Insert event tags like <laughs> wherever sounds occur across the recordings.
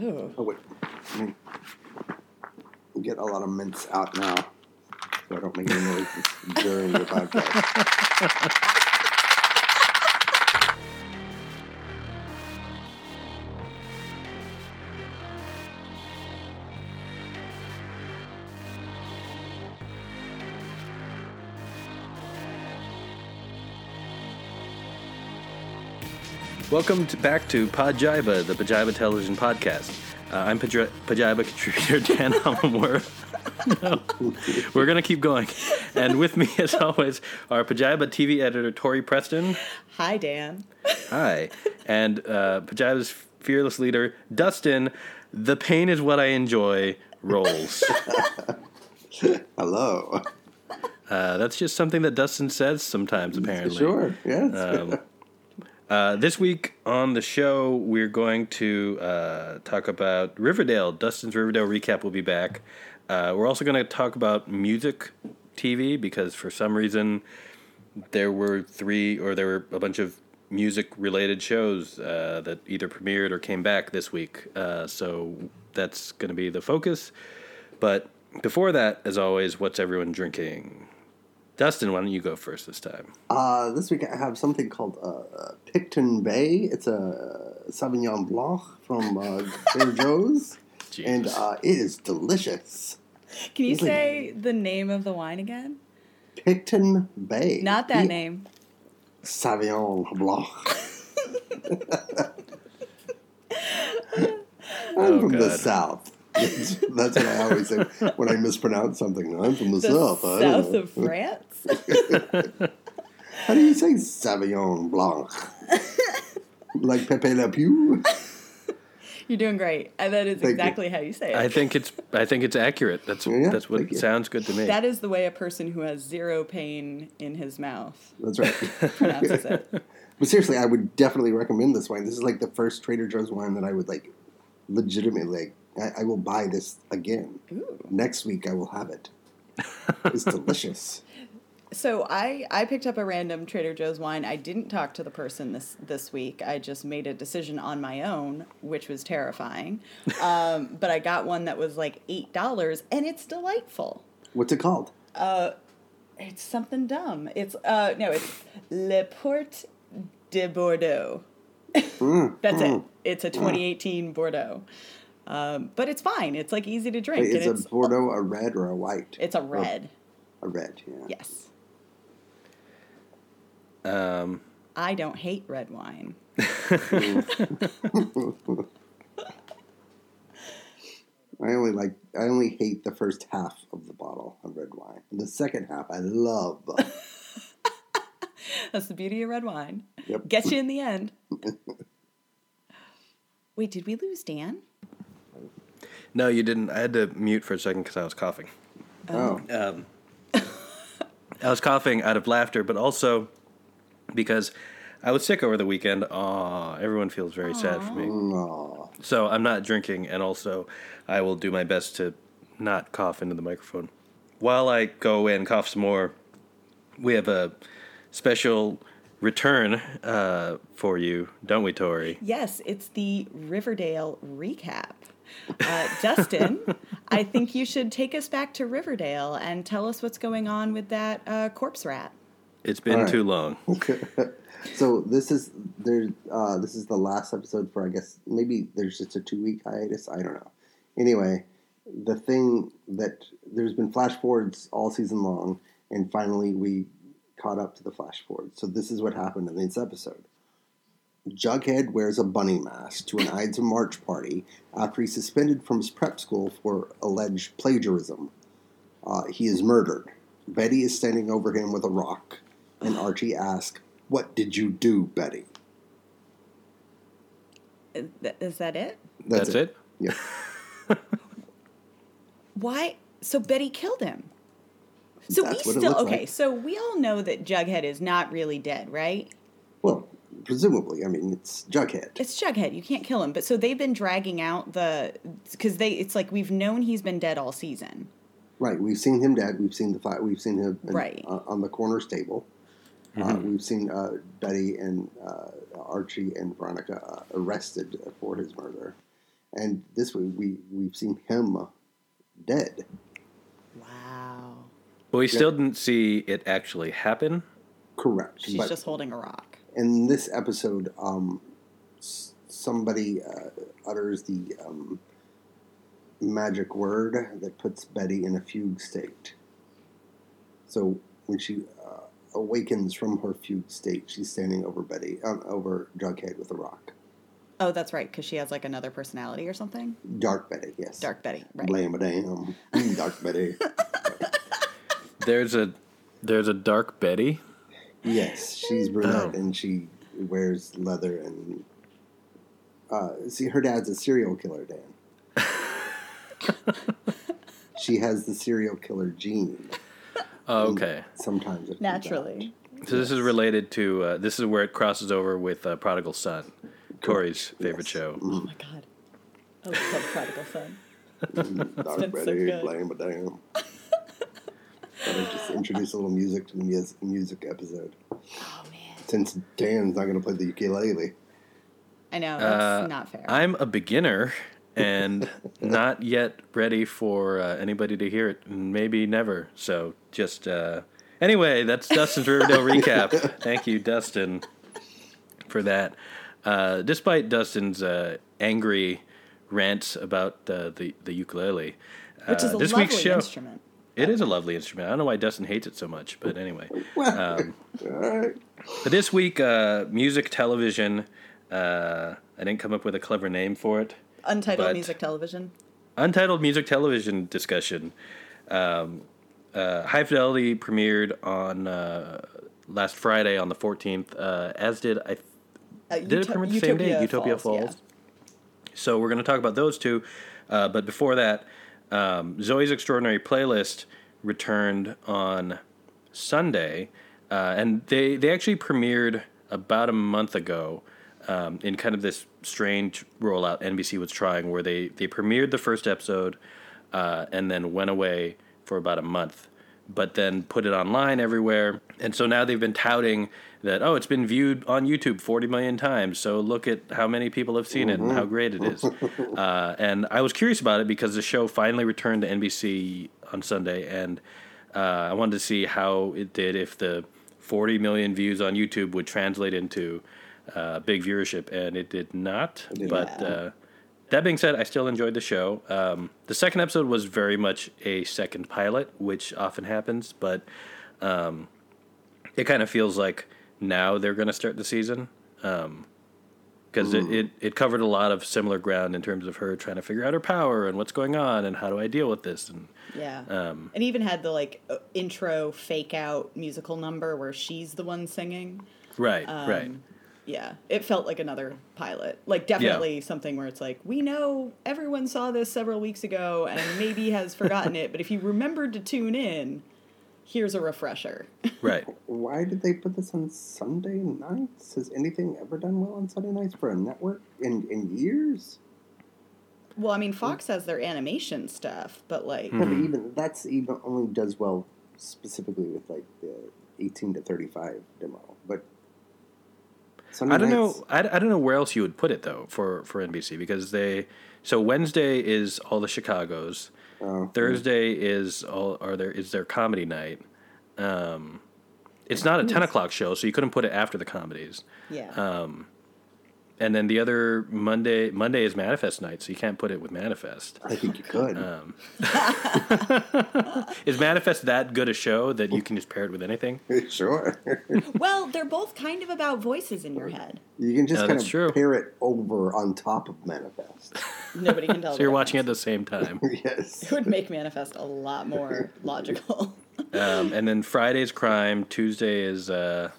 Oh. Oh wait, let me get a lot of mints out now, so I don't make any noises during the podcast. <laughs> Welcome to, back to Podjiba, the Pajiba Television Podcast. Uh, I'm Paji- Pajiba contributor Dan <laughs> Hammerworth. no. We're going to keep going. And with me, as always, our Pajiba TV editor, Tori Preston. Hi, Dan. Hi. And uh, Pajiba's fearless leader, Dustin. The pain is what I enjoy. Rowles. <laughs> Hello. Uh, that's just something that Dustin says sometimes, apparently. Sure. Yes. Um, Uh, this week on the show, we're going to uh, talk about Riverdale. Dustin's Riverdale recap will be back. Uh, we're also going to talk about music TV because for some reason there were three or there were a bunch of music related shows uh, that either premiered or came back this week. Uh, so that's going to be the focus. But before that, as always, what's everyone drinking? Dustin, why don't you go first this time? Uh, this week I have something called uh, Picton Bay. It's a Sauvignon Blanc from uh, Trader <laughs> Joe's, and uh, it is delicious. Can you It's like- say the name of the wine again? Picton Bay. Not that P- name. Sauvignon Blanc. <laughs> I'm Oh, from the south. That's <laughs> that's what I always say when I mispronounce something. I'm from the, The south. I don't south know. of France? <laughs> <laughs> How do you say Sauvignon Blanc? like Pepe Le Pew? You're doing great. And that is Thank you. exactly how you say it. I think it's I think it's accurate. That's Yeah, that's what sounds good to me. that is the way a person who has zero pain in his mouth That's right. pronounces it. But seriously, I would definitely recommend this wine. This is like the first Trader Joe's wine that I would like legitimately like. I, I will buy this again. Ooh. Next week I will have it. <laughs> It's delicious. So I, I picked up a random Trader Joe's wine. I didn't talk to the person this this week. I just made a decision on my own, which was terrifying. <laughs> Um, but I got one that was like eight dollars, and it's delightful. What's it called? It's something dumb. It's uh no, it's Le Port de Bordeaux. Mm, <laughs> That's mm. it. It's a 2018 Bordeaux. Um, but it's fine. It's like easy to drink. Wait, is it's a Bordeaux a red or a white? it's a red. A red, yeah. Yes. um, I don't hate red wine. <laughs> <laughs> I only like. I only hate the first half of the bottle of red wine. The second half, I love. <laughs> That's the beauty of red wine. Yep. Gets you in the end. Wait, did we lose Dan? No, you didn't. I had to mute for a second because I was coughing. oh, Um, I was coughing out of laughter, but also because I was sick over the weekend. Aw, everyone feels very sad for me. no. So I'm not drinking, and also I will do my best to not cough into the microphone. While I go and cough some more, we have a special return uh, for you, don't we, Tori? Yes, it's the Riverdale recap. Uh, Dustin, I think you should take us back to Riverdale and tell us what's going on with that uh, corpse rat. It's been All right. too long. <laughs> so this is there. Uh, this is the last episode for I guess maybe there's just a two week hiatus. I don't know. Anyway, the thing that there's been flash forwards all season long, and finally we caught up to the flash forward. So this is what happened in this episode. Jughead wears a bunny mask to an Ides of March party after he's suspended from his prep school for alleged plagiarism. Uh, he is murdered. Betty is standing over him with a rock, and <sighs> Archie asks, What did you do, Betty? Is that it? That's, it. Yeah. <laughs> Why? So Betty killed him. So That's we what it still looks okay. like. So we all know that Jughead is not really dead, right? Well, presumably. I mean, it's Jughead. It's Jughead. You can't kill him. But so they've been dragging out the because they. It's like we've known he's been dead all season. Right. We've seen him dead. We've seen the fight. We've seen him in- Right. uh, on the coroner's table. Uh, we've seen uh, Betty and uh, Archie and Veronica uh, arrested for his murder. and this way we we've seen him uh, dead. Wow. But we still didn't see it actually happen. Correct. She's but just holding a rock. In this episode, um, somebody uh, utters the um, magic word that puts Betty in a fugue state. So when she uh, awakens from her fugue state, she's standing over Betty, um, over Jughead with a rock. Oh, that's right, because she has like another personality or something. Dark Betty, yes. Dark Betty, right? Blame a damn. Mm, Dark Betty. <laughs> There's a there's a dark Betty. Yes, she's brunette Oh. and she wears leather and. Uh, see, her dad's a serial killer, Dan. <laughs> she has the serial killer gene. Oh, okay. Sometimes it Naturally. So this is related to uh, this is where it crosses over with uh, Prodigal Son, Tori's favorite Yes. show. Oh my god. I love Prodigal Son. out. Mm, Dark been so good. blame a damn. Gotta just introduce a little music to the mus- music episode. Oh man. Since Dan's not going to play the ukulele. I know that's Uh, not fair. I'm a beginner and <laughs> not yet ready for uh, anybody to hear it, maybe never. So just uh, anyway, that's Dustin's <laughs> Riverdale recap. Thank you, Dustin, for that. Uh, despite Dustin's uh, angry rants about uh, the the ukulele, Which is uh, a this lovely week's show. instrument. It is a lovely instrument. I don't know why Dustin hates it so much, but anyway. Um, all right. But this week, uh, music television. Uh, I didn't come up with a clever name for it. Untitled music television. Untitled music television discussion. Um, uh, High Fidelity premiered on uh, last Friday on the 14th, uh, as did I. Uh, Did it Uto- premiere the same day? Utopia Falls. yeah. So we're going to talk about those two. Uh, but before that, um, Zoey's Extraordinary Playlist returned on Sunday, uh, and they they actually premiered about a month ago um, in kind of this strange rollout NBC was trying, where they they premiered the first episode uh, and then went away for about a month, but then put it online everywhere, and so now they've been touting that oh it's been viewed on YouTube 40 million times, so look at how many people have seen it and how great it is, <laughs> uh, and I was curious about it because the show finally returned to NBC on Sunday, and uh, I wanted to see how it did if the 40 million views on YouTube would translate into uh, big viewership, and it did not. did but uh, that being said, I still enjoyed the show. Um, the second episode was very much a second pilot, which often happens, but um, it kind of feels like now they're going to start the season. Because it, it, it covered a lot of similar ground in terms of her trying to figure out her power and what's going on and how do I deal with this. And Yeah. Um, and even had the like uh, intro fake out musical number where she's the one singing. right, Um, right. Yeah, it felt like another pilot. Like definitely something where it's like we know everyone saw this several weeks ago and maybe has forgotten it, but if you remembered to tune in, here's a refresher. <laughs> Right. Why did they put this on Sunday nights? Has anything ever done well on Sunday nights for a network in, in years? well, I mean, Fox has their animation stuff, but like Yeah, but hmm. even that's even only does well specifically with like the eighteen to thirty five demo. But Sunday I don't nights- know. I, I don't know where else you would put it though for for NBC because they so Wednesday is all the Chicago's. Oh, Thursday is all are there is their comedy night. Um, it's not a ten o'clock show, so you couldn't put it after the comedies. yeah. Um, and then the other Monday Monday is Manifest night, so you can't put it with Manifest. I think you could. Um, <laughs> is Manifest that good a show that you can just pair it with anything? <laughs> sure. <laughs> well, they're both kind of about voices in your head. you can just No, kind of true. pair it over on top of Manifest. Nobody can tell. So you're watching at the same time. yes. It would make Manifest a lot more logical. Um, and then Friday's crime. Tuesday is uh,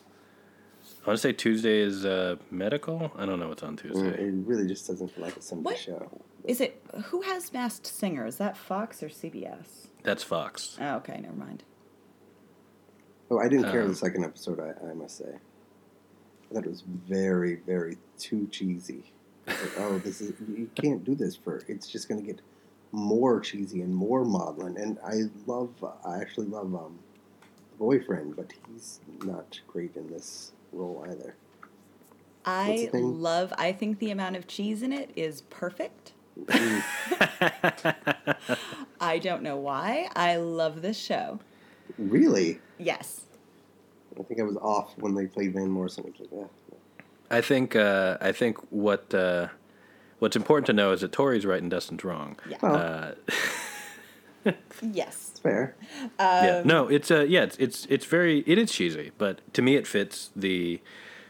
I want to say Tuesday is uh, medical. I don't know what's on Mm, Tuesday. It really just doesn't feel like a Sunday What? show. Is it who has Masked Singer? Is that Fox or CBS? That's Fox. Oh, okay, never mind. Oh, I didn't care Um, the second episode. I, I must say, I thought it was very, very too cheesy. Like, oh, this is you can't do this for. It's just going to get more cheesy and more maudlin. And I love, I actually love um, the boyfriend, but he's not great in this role either. I love. I think the amount of cheese in it is perfect. <laughs> I don't know why. I love this show. Really? Yes. I think I was off when they played Van Morrison. I was like, yeah. I think uh, I think what uh, what's important to know is that Tori's right and Dustin's wrong. Yeah. Oh. Uh, <laughs> Yes. It's fair. yeah. No, it's uh, yeah, it's it's it's very it is cheesy, but to me it fits the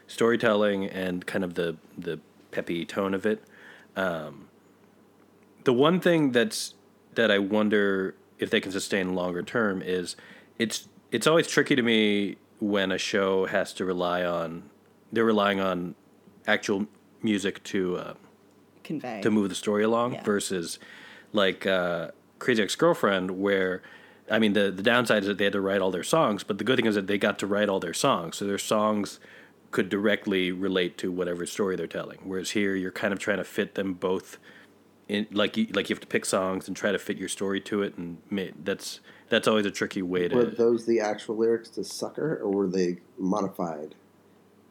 storytelling and kind of the the peppy tone of it. Um, the one thing that's that I wonder if they can sustain longer term is it's it's always tricky to me when a show has to rely on they're relying on actual music to uh, Convey. to move the story along Yeah. versus like uh, Crazy Ex Girlfriend, where I mean the the downside is that they had to write all their songs, but the good thing is that they got to write all their songs, so their songs could directly relate to whatever story they're telling. Whereas here, you're kind of trying to fit them both in, like you like you have to pick songs and try to fit your story to it, and that's that's always a tricky way to. Were those the actual lyrics to Sucker, or were they modified?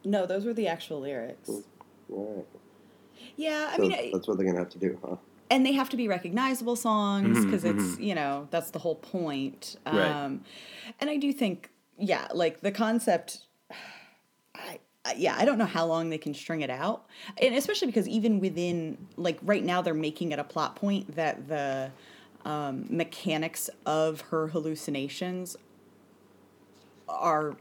no, those were the actual lyrics. All right. Yeah, I So mean, that's what they're gonna have to do, huh? And they have to be recognizable songs because it's you know that's the whole point. Um, Right. And I do think, yeah, like the concept. I, I- yeah, I don't know how long they can string it out, and especially because even within like right now they're making it a plot point that the um, mechanics of her hallucinations are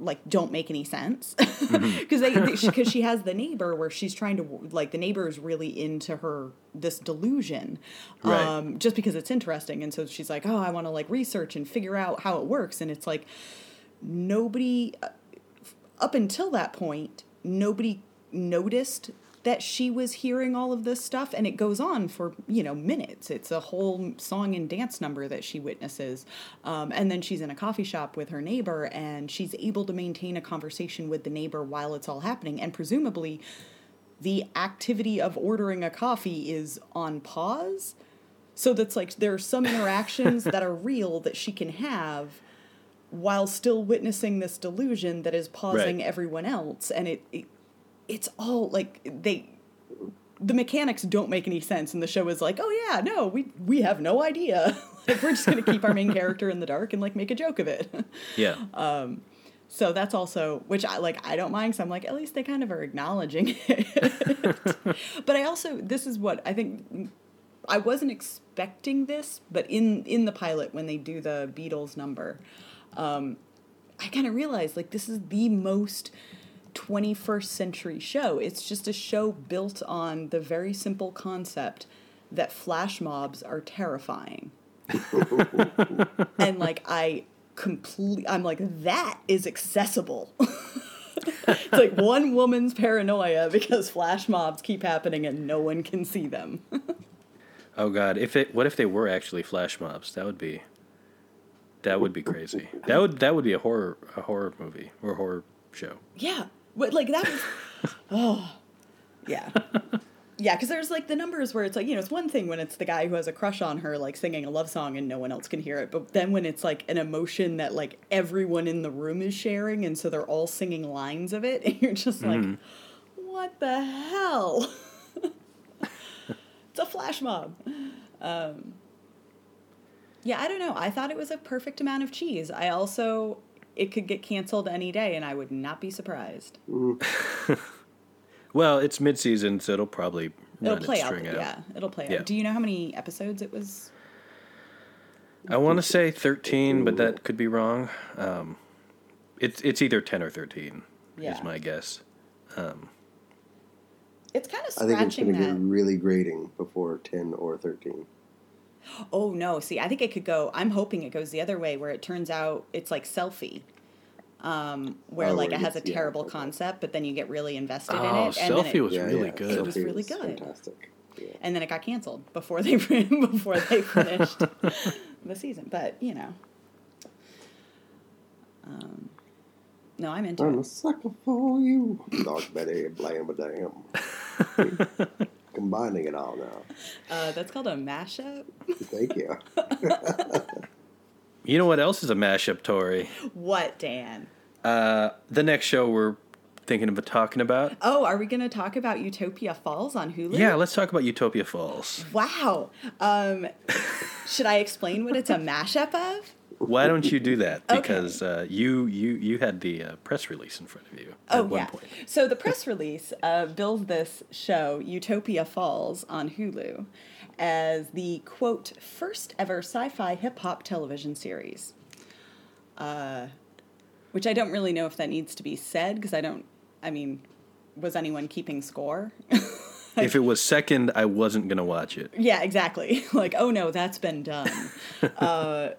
like don't make any sense. <laughs> Because they because she has the neighbor where she's trying to like the neighbor is really into her this delusion Right. um just because it's interesting. And so she's like oh i want to like research and figure out how it works. And it's like nobody uh, up until that point nobody noticed that she was hearing all of this stuff and it goes on for you know minutes. It's a whole song and dance number that she witnesses. Um, and then she's in a coffee shop with her neighbor and she's able to maintain a conversation with the neighbor while it's all happening. And presumably the activity of ordering a coffee is on pause. So that's like there are some interactions <laughs> that are real that she can have while still witnessing this delusion that is pausing Right. everyone else. And it, it it's all like they the mechanics don't make any sense and the show is like oh yeah no we we have no idea. <laughs> Like we're just going to keep our main character in the dark and like make a joke of it. <laughs> Yeah, Um so that's also which i like i don't mind so i'm like at least they kind of are acknowledging it. <laughs> But i also this is what i think i wasn't expecting this but in in the pilot when they do the beatles number um i kind of realized like this is the most 21st century show it's just a show built on the very simple concept that flash mobs are terrifying <laughs> and like I complete I'm like that is accessible. <laughs> it's like one woman's paranoia because flash mobs keep happening and no one can see them. <laughs> Oh God! If it, what if they were actually flash mobs? That would be. That would be crazy. That would that would be a horror a horror movie or a horror show. yeah, but like that was <laughs> oh yeah. Yeah, because there's like the numbers where it's like, you know, it's one thing when it's the guy who has a crush on her, like singing a love song and no one else can hear it. But then when it's like an emotion that like everyone in the room is sharing and so they're all singing lines of it, <laughs> and you're just like, what the hell? <laughs> it's a flash mob. Um, yeah, I don't know. I thought it was a perfect amount of cheese. I also, it could get canceled any day and I would not be surprised. <laughs> Well, it's mid season, so it'll probably It'll run play its out. string out. Yeah, it'll play Yeah. out. Do you know how many episodes it was? I want to say thirteen, but that could be wrong. Um, it's it's either ten or thirteen. Yeah. Is my guess. It's kind of I think it's going to get really grating before 10 or 13. Oh no! See, I think it could go. I'm hoping it goes the other way, where it turns out it's like selfie, um, where Oh, like it it has a gets- yeah, terrible okay. concept, but then you get really invested Oh, in it. And then selfie it, was really good. It was really is good. Fantastic. Yeah. and then it got canceled before they <laughs> before they finished <laughs> the season. But you know, um, no, I'm into I'm it. a sucker for you. Dark Betty, blam a damn. <laughs> Combining it all now. Uh, that's called a mashup. Thank you. <laughs> You know what else is a mashup, Tori? What, Dan? Uh, the next show we're thinking of talking about. Oh, are we going to talk about Utopia Falls on Hulu? Yeah, let's talk about Utopia Falls. Wow. Um, <laughs> should I explain what it's a mashup of? Why don't you do that? Okay. Because uh, you you you had the uh, press release in front of you Oh at one yeah. point. So the press release uh, bills this show Utopia Falls on Hulu as the quote first ever sci-fi hip hop television series. Uh, which I don't really know if that needs to be said because I don't. I mean, was anyone keeping score? <laughs> if it was second, I wasn't gonna watch it. Yeah, exactly. <laughs> like, oh no, that's been done. <laughs> uh,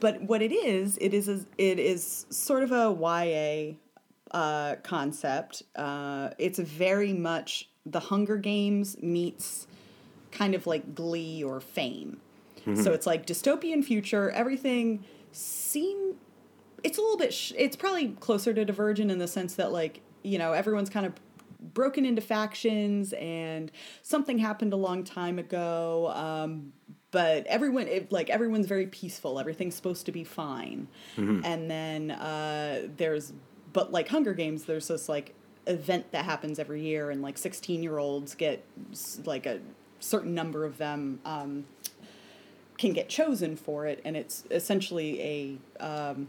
but what it is, it is, a, it is sort of a YA uh, concept. Uh, it's very much the Hunger Games meets kind of like Glee or Fame. So it's like dystopian future. Everything seem. It's a little bit. Sh- it's probably closer to Divergent in the sense that like you know everyone's kind of broken into factions and something happened a long time ago um, but everyone it, like everyone's very peaceful everything's supposed to be fine and then uh, there's but like hunger games there's this like event that happens every year and like 16 year olds get like a certain number of them um, can get chosen for it and it's essentially a um,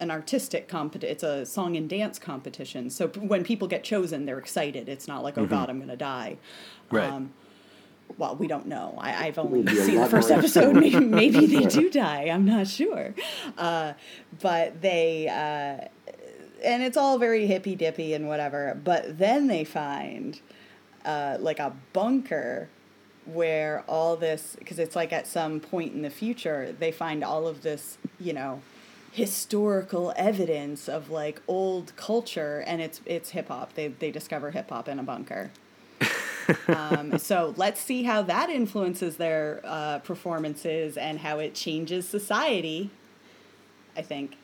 an artistic competition. It's a song and dance competition. So p- when people get chosen, they're excited. It's not like, oh God, I'm gonna die. Right. Well, we don't know. I, I've only seen the first episode. <laughs> Maybe, maybe they do die. I'm not sure. Uh, but they, uh, and it's all very hippy dippy and whatever. But then they find uh, like a bunker where all this because it's like at some point in the future they find all of this you know historical evidence of like old culture and it's it's hip hop they they discover hip hop in a bunker um, so let's see how that influences their uh, performances and how it changes society i think.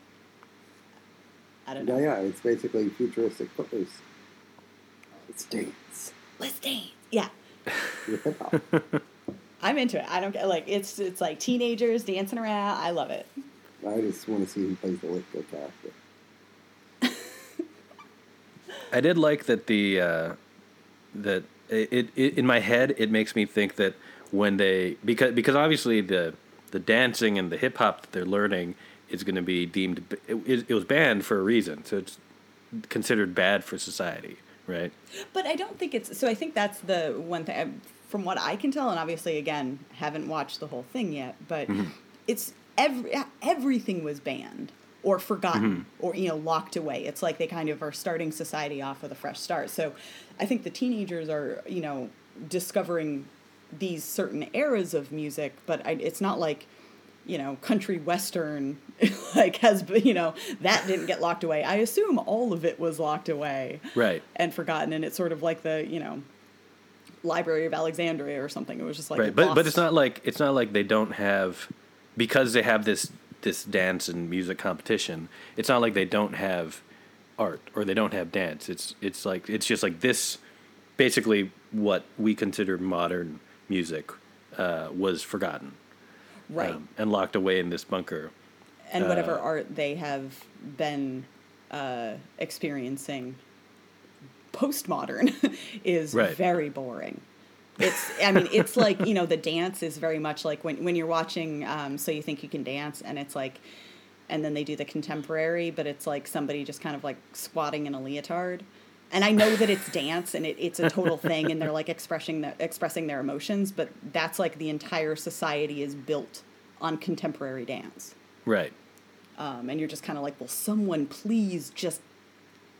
I don't know. Yeah, yeah, it's basically futuristic footloose. It's dance. let's dance yeah. With <laughs> i'm into it. I don't get like it's it's like teenagers dancing around. I love it. I just want to see who plays the Lithgow character. <laughs> I did like that the uh, that it, it in my head it makes me think that when they because because obviously the the dancing and the hip hop that they're learning is going to be deemed it, it was banned for a reason so it's considered bad for society right But I don't think it's so. I think that's the one thing um, from what I can tell, and obviously, again, haven't watched the whole thing yet. But mm-hmm. it's every everything was banned or forgotten mm-hmm. or you know locked away. It's like they kind of are starting society off with a fresh start. So I think the teenagers are you know discovering these certain eras of music, but I, it's not like you know country western <laughs> like has you know that didn't get locked away. I assume all of it was locked away right and forgotten and it's sort of like the you know library of alexandria or something it was just like right but but it's not like it's not like they don't have because they have this this dance and music competition it's not like they don't have art or they don't have dance. It's it's like it's just like this basically what we consider modern music uh, was forgotten. Right. Um, and locked away in this bunker. And whatever uh, art they have been uh, experiencing postmodern <laughs> is Right. very boring it's i mean it's like you know the dance is very much like when, when you're watching um, so you think you can dance and it's like and then they do the contemporary but it's like somebody just kind of like squatting in a leotard. And i know that it's dance and it, it's a total thing and they're like expressing the, expressing their emotions but that's like the entire society is built on contemporary dance. Right. Um, and you're just kind of like, well someone please just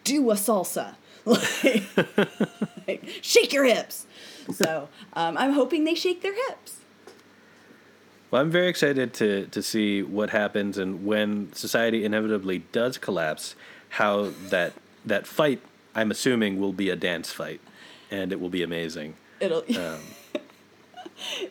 do a salsa? like, <laughs> like, shake your hips. So um, I'm hoping they shake their hips. well i'm very excited to to see what happens and when society inevitably does collapse how that that fight i'm assuming will be a dance fight and it will be amazing It'll. <laughs> it Um,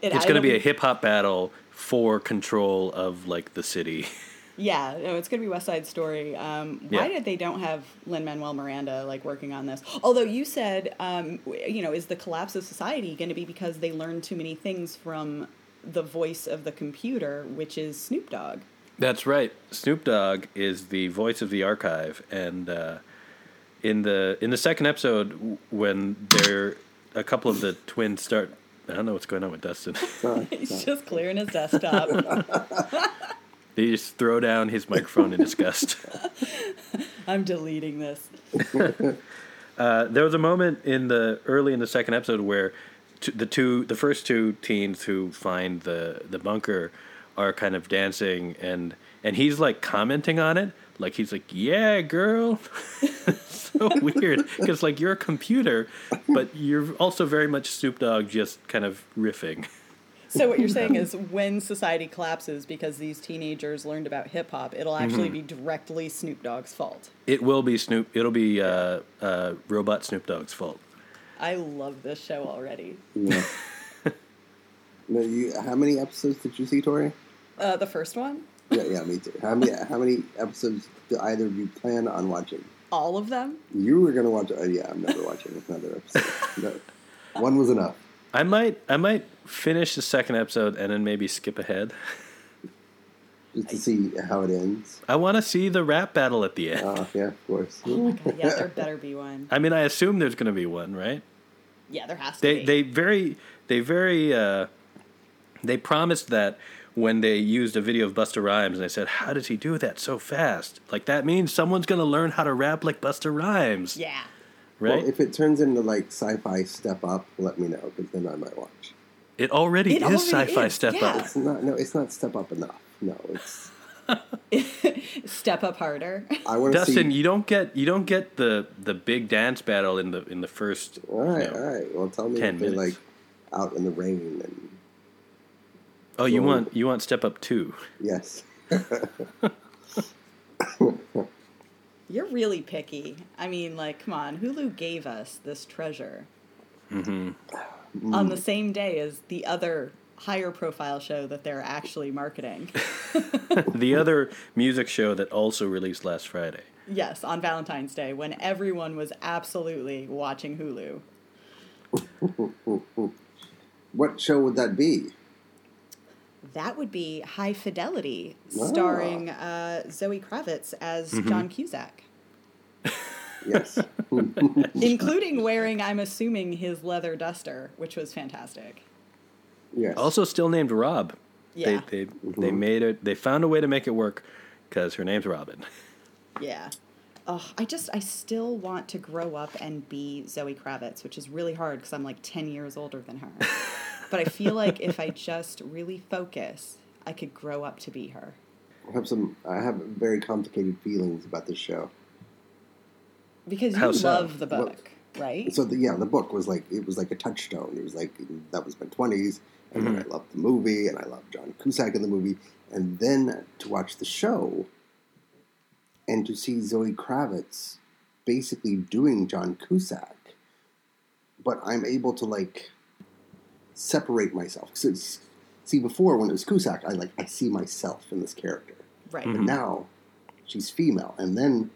it's going to be a hip hop battle for control of like the city. <laughs> Yeah, no, it's gonna be West Side Story. Um, why Yeah. did they don't have Lin Manuel Miranda like working on this? Although you said, um, you know, is the collapse of society going to be because they learned too many things from the voice of the computer, which is Snoop Dogg? That's right. Snoop Dogg is the voice of the archive, and uh, in the in the second episode when they're a couple of the twins start. I don't know what's going on with Dustin. Sorry, <laughs> He's sorry. just clearing his desktop. <laughs> they just throw down his microphone in <laughs> disgust. I'm deleting this. <laughs> Uh, there was a moment in the early in the second episode where t- the two, the first two teens who find the the bunker are kind of dancing, and and he's like commenting on it, like he's like, "Yeah, girl." <laughs> so weird because like you're a computer, but you're also very much Snoop Dogg, just kind of riffing. So what you're saying <laughs> is when society collapses because these teenagers learned about hip hop, it'll actually Mm-hmm. be directly Snoop Dogg's fault. It will be Snoop. It'll be uh, uh, robot Snoop Dogg's fault. I love this show already. Yeah. <laughs> no, you, how many episodes did you see, Tori? Uh, the first one, Yeah, yeah, me too. How many how many episodes do either of you plan on watching? all of them. You were gonna watch. Uh, yeah, I'm never watching another episode. <laughs> No, one was enough. I might, I might finish the second episode and then maybe skip ahead. just to see how it ends. I want to see the rap battle at the end. Uh, yeah, of course. Oh my god, yeah, there better be one. <laughs> I mean, I assume there's going to be one, right? Yeah, there has to They be. they very they very uh, they promised that when they used a video of Busta Rhymes and they said, "How does he do that so fast?" Like that means someone's going to learn how to rap like Busta Rhymes, yeah. Right? Well, if it turns into like sci-fi step up, let me know because then I might watch. it already It is already sci-fi is, step yeah. up. It's not. No, it's not step up enough. No, it's. <laughs> Step up harder. I want to see. Dustin, you don't get you don't get the the big dance battle in the in the first. all right, you know- all right. Well, tell me 10 if they're minutes. like out in the rain and Oh, you Well- want you want step up two? yes. <laughs> <laughs> You're really picky. I mean, like, come on. Hulu gave us this treasure Mm-hmm. on the same day as the other higher profile show that they're actually marketing. <laughs> the other music show that also released last Friday. yes, on Valentine's Day when everyone was absolutely watching Hulu. <laughs> What show would that be? That would be High Fidelity, starring uh, Zoe Kravitz as Mm-hmm. John Cusack, Yes. <laughs> including wearing, I'm assuming, his leather duster, which was fantastic. yes. Also, still named Rob. Yeah. They they, they made it. They found a way to make it work because her name's Robin. Yeah. Oh, I just, I still want to grow up and be Zoe Kravitz, which is really hard because I'm like 10 years older than her. <laughs> but I feel like if I just really focus, I could grow up to be her. I have some. I have very complicated feelings about this show. Because you so? love the Well, book, right? So the, yeah, the book was like it was like a touchstone. It was like that was my twenties, and then mm-hmm. I loved the movie, and I loved John Cusack in the movie, and then to watch the show, and to see Zoe Kravitz basically doing John Cusack, but I'm able to like separate myself. 'Cause it's- see, before when it was Cusack, I like I see myself in this character. right. Mm-hmm. But now she's female, and then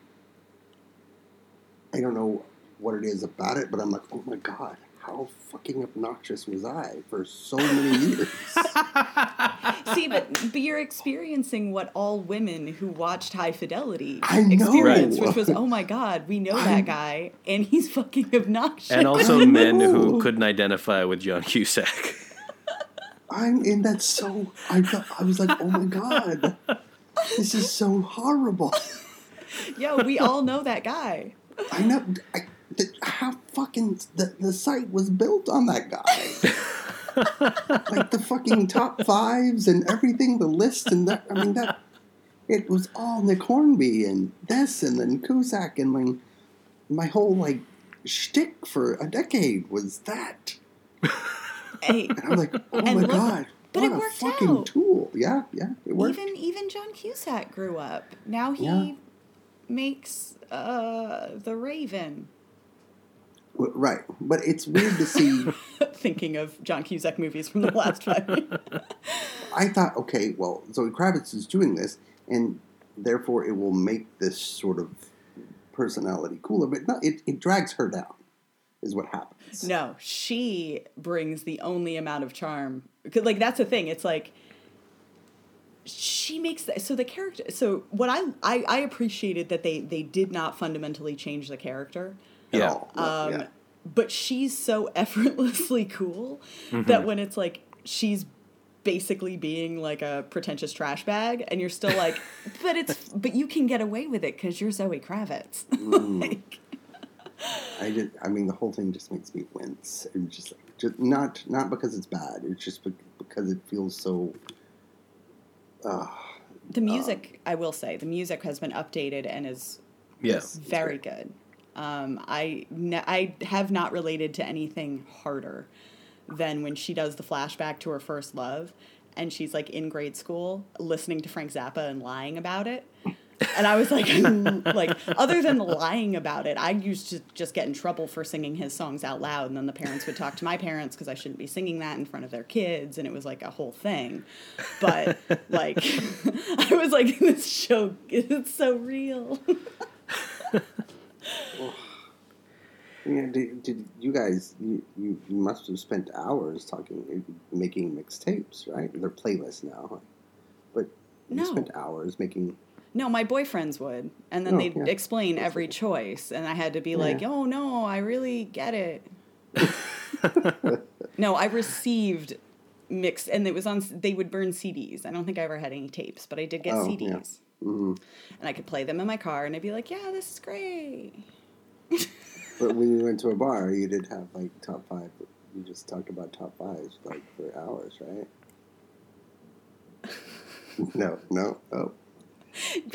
I don't know what it is about it, but I'm like, oh my god, how fucking obnoxious was I for so many <laughs> years? See, but, but you're experiencing what all women who watched High Fidelity I know. experienced, which was, oh my god, we know I- that guy, and he's fucking obnoxious. And also men who couldn't identify with John Cusack. I'm in that so. I thought I was like, oh my god, this is so horrible. Yo, we all know that guy. I know. I, the, how fucking the, the site was built on that guy. <laughs> like the fucking top fives and everything, the list and that. I mean that. It was all Nick Hornby and this and then Cusack and my my whole like shtick for a decade was that. Hey, And I'm like, oh And my look- god, but what it a worked fucking out. tool. Yeah, yeah, it worked. even even John Cusack grew up. Now he Yeah. makes uh, the Raven. Right, but it's weird to see. <laughs> Thinking of John Cusack movies from the last <laughs> years. I thought, okay, well, Zoe Kravitz is doing this, and therefore it will make this sort of personality cooler. But no, it, it drags her down, is what happens. No, she brings the only amount of charm. Like that's the thing. It's like she makes that so the character so what I, I i appreciated that they they did not fundamentally change the character Yeah. all. Um yeah. but she's so <laughs> effortlessly cool that when it's like she's basically being like a pretentious trash bag and you're still like <laughs> but it's but you can get away with it because you're zoe kravitz <laughs> like, I just, I mean, the whole thing just makes me wince. And just, like, just not, not because it's bad. It's just because it feels so. Uh, the music i will say the music has been updated and is Yeah. Yes. very good. Um, I ne- I have not related to anything harder than when she does the flashback to her first love, and she's like in grade school listening to Frank Zappa and lying about it. And I was like, <laughs> like other than lying about it, I used to just get in trouble for singing his songs out loud, and then the parents would talk to my parents because I shouldn't be singing that in front of their kids, and it was like a whole thing. But like, <laughs> I was like, <laughs> this show is so real. <sighs> yeah, did, did you guys? You, you must have spent hours talking, making mixtapes, right? They're playlists now, but you No. spent hours making. No, my boyfriends would, and then Oh, they'd yeah. explain every choice, and I had to be like, "Oh no, I really get it." <laughs> no, I received mixed, and it was on. They would burn CDs. I don't think I ever had any tapes, but I did get Oh, CDs, yeah. hmm and I could play them in my car, and I'd be like, "Yeah, this is great." <laughs> But when you went to a bar, you did have like top five. You just talked about top fives like for hours, right? <laughs> no, no, oh.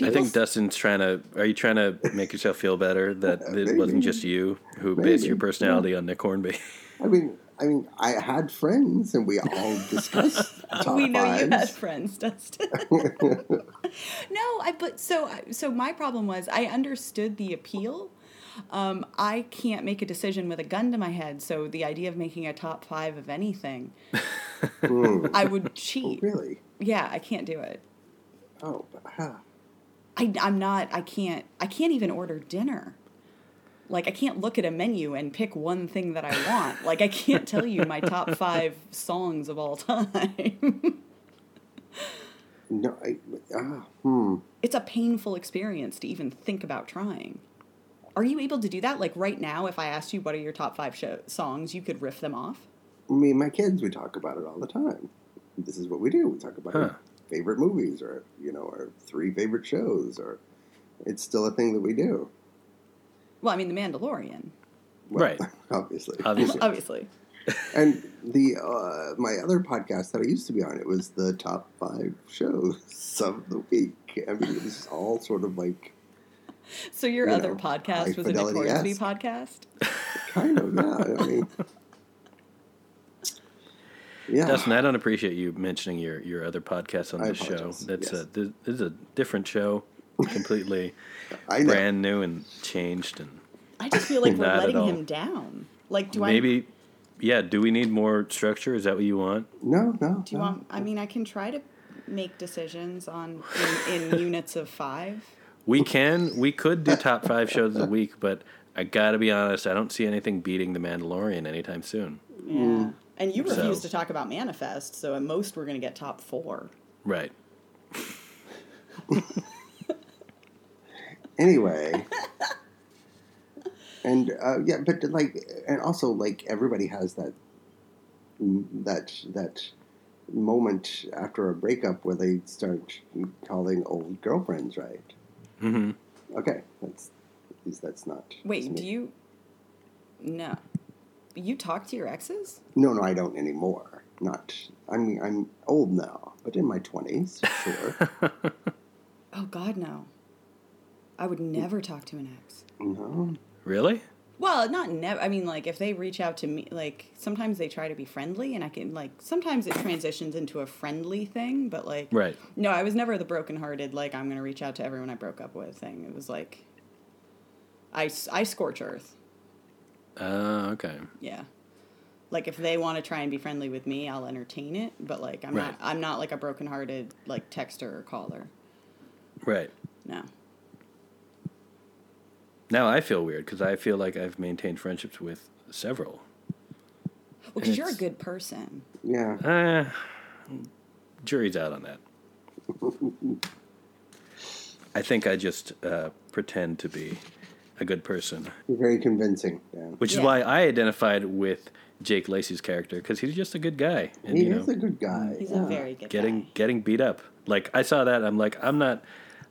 I think s- Dustin's trying to. Are you trying to make yourself feel better that <laughs> it Maybe. wasn't just you who based your Maybe, personality on Nick Hornby? I mean, I mean, I had friends, and we all discussed top we know you had friends, Dustin. No, I but so so my problem was I understood the appeal. Um, I can't make a decision with a gun to my head, so the idea of making a top five of anything. <laughs> I would Oh, cheat. really? Yeah, I can't do it. Oh, huh. I, I'm not. I can't. I can't even order dinner. Like I can't look at a menu and pick one thing that I want. Like I can't tell you my top <laughs> five songs of all time. <laughs> no, I, ah, hmm. it's a painful experience to even think about trying. Are you able to do that? Like right now, if I asked you what are your top five show- songs, you could riff them off. Me and my kids, we talk about it all the time. This is what we do. We talk about Huh. our favorite movies, or you know, our three favorite shows, or it's still a thing that we do. Well, I mean, The Mandalorian, Well, Right. <laughs> Obviously. Obviously. <laughs> obviously. And the uh, my other podcast that I used to be on, it was the top five shows of the week. I mean, it was all sort of like So your You other know, podcast was a Nick Hornby podcast. kind of yeah. I <laughs> mean, yeah. Dustin, I don't appreciate you mentioning your, your other podcasts on this show. apologize. That's Yes. a this this is a different show, completely <laughs> I brand new and changed and I just feel like <laughs> we're letting him down. Like, do I? maybe yeah. Do we need more structure? Is that what you want? No, no. Do you no. want? I mean, I can try to make decisions on in, in <laughs> units of five. We can. We could do top five shows a week, but I got to be honest. I don't see anything beating The Mandalorian anytime soon. Yeah. And you mm. So- refuse to talk about Manifest, so at most we're going to get top four. Right. <laughs> anyway <laughs> and uh, yeah but like and also like everybody has that that that moment after a breakup where they start calling old girlfriends right hmm okay that's at least that's not Wait, do you? No. You talk to your exes? no no i don't anymore not i mean i'm old now but in my 20s sure <laughs> Oh God, no. I would never talk to an ex. no Really? Well, not never. I mean, like if they reach out to me, like sometimes they try to be friendly, and I can like sometimes it transitions into a friendly thing. But like, Right. no, I was never the brokenhearted. Like I'm gonna reach out to everyone I broke up with thing. It was like, I I scorch earth. Uh, okay. Yeah. Like if they want to try and be friendly with me, I'll entertain it. But like I'm Right. not I'm not like a brokenhearted like texter or caller. Right. No. Now I feel weird because I feel like I've maintained friendships with several. Well, because you're a good person. yeah Uh, jury's out on that. I think I just uh, pretend to be a good person, You're very convincing, Dan. which is why I identified with Jake Lacy's character because he's just a good guy, and He you know, is a good guy. He's yeah. a very good getting guy. getting beat up. Like I saw that, I'm like, I'm not,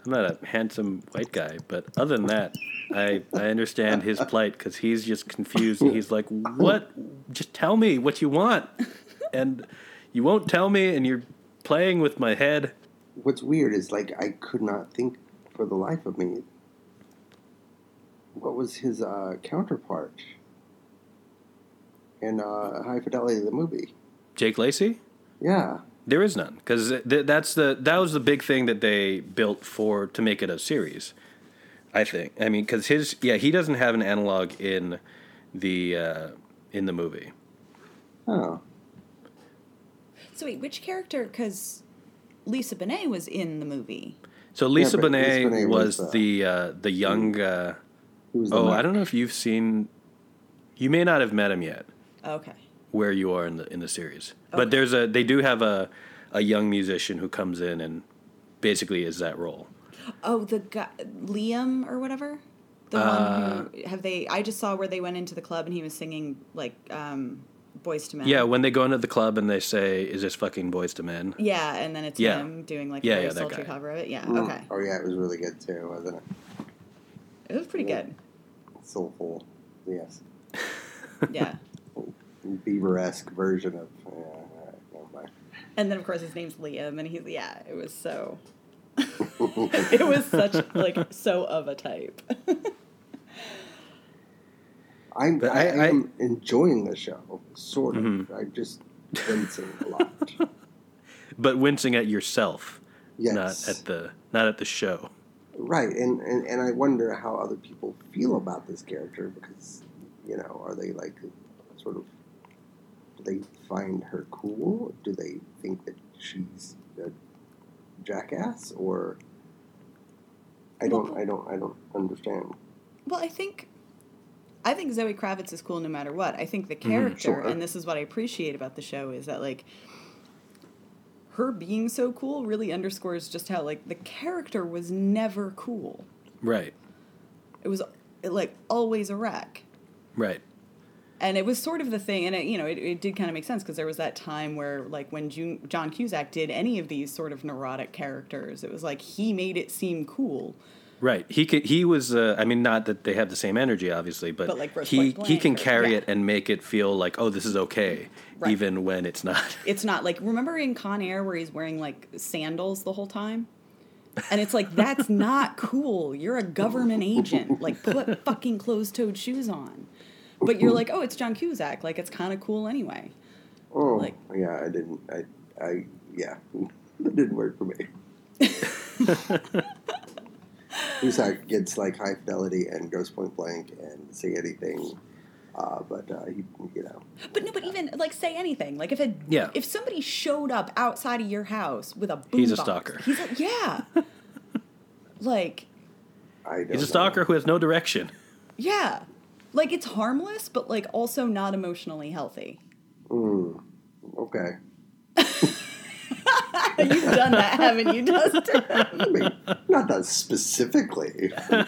I'm not a handsome white guy, but other than that, I I understand his plight because he's just confused. and He's like, what? Just tell me what you want, and you won't tell me, and you're playing with my head. What's weird is like I could not think for the life of me what was his uh, counterpart in uh, High Fidelity, the movie. Jake Lacy. Yeah, There is none because th- that's the that was the big thing that they built for to make it a series. I think. I mean, because his yeah he doesn't have an analog in the uh, in the movie. oh, So wait, which character? Because Lisa Bonet was in the movie. So Lisa but Bonet, Lisa Bonet was, was, uh, the uh, the young. Uh, he the oh, Mac- I don't know if you've seen. You may not have met him yet. Okay. Where you are in the in the series, Okay. but there's a they do have a a young musician who comes in and basically is that role. Oh, the guy Liam or whatever. The Uh, one who have they? I just saw where they went into the club and he was singing like um, "Boyz II Men." Yeah, when they go into the club and they say, "Is this fucking Boyz II Men?" Yeah, and then it's Yeah. him doing like Yeah, a very yeah, sultry cover of it. Yeah. Mm. Okay. Oh yeah, it was really good too, wasn't it? It was pretty good. Soulful, yes. Yeah. <laughs> Bieber-esque version of. Yeah, all right, never mind. And then of course his name's Liam, and he's yeah. It was so. <laughs> it was such like so of a type. <laughs> I'm, But I, I- I am enjoying the show, sort of. Mhm. I'm just wincing a lot. <laughs> But wincing at yourself, Yes. not at the not at the show. Right, and, and, and I wonder how other people feel about this character because, you know, are they like sort of, do they find her cool? Do they think that she's a jackass? Or, I don't, I don't, I don't understand. Well, I think I think Zoe Kravitz is cool no matter what. I think the Mm-hmm, character, sure. and this is what I appreciate about the show, is that like her being so cool really underscores just how like the character was never cool. Right, It was like always a wreck. right. And it was sort of the thing, and it, you know, it, it did kind of make sense because there was that time where, like, when June, John Cusack did any of these sort of neurotic characters, it was like he made it seem cool. Right. He could, he was. Uh, I mean, not that they have the same energy, obviously, but, But, like, he he can or- carry yeah. it and make it feel like, oh, this is okay, Right. even when it's not. <laughs> It's not like remember in Con Air where he's wearing like sandals the whole time? And it's like that's not cool. You're a government agent. Like put fucking closed-toed shoes on. But you're like, "Oh, it's John Cusack. Like it's kind of cool anyway." Oh, Like- yeah, I didn't, I, I, yeah, <laughs> that didn't work for me. <laughs> Cusack gets like high fidelity and Grosse Pointe Blank and say anything, uh, but uh, he, you know, But no, but even like say anything. Like if a Yeah. if somebody showed up outside of your house with a boombox, He's a stalker. He's a, yeah. <laughs> like I don't He's a know. stalker who has no direction. yeah. Like it's harmless, but like also not emotionally healthy. Mm, okay. <laughs> You've done that, haven't you, Dustin? <laughs> I mean, not that specifically. <laughs>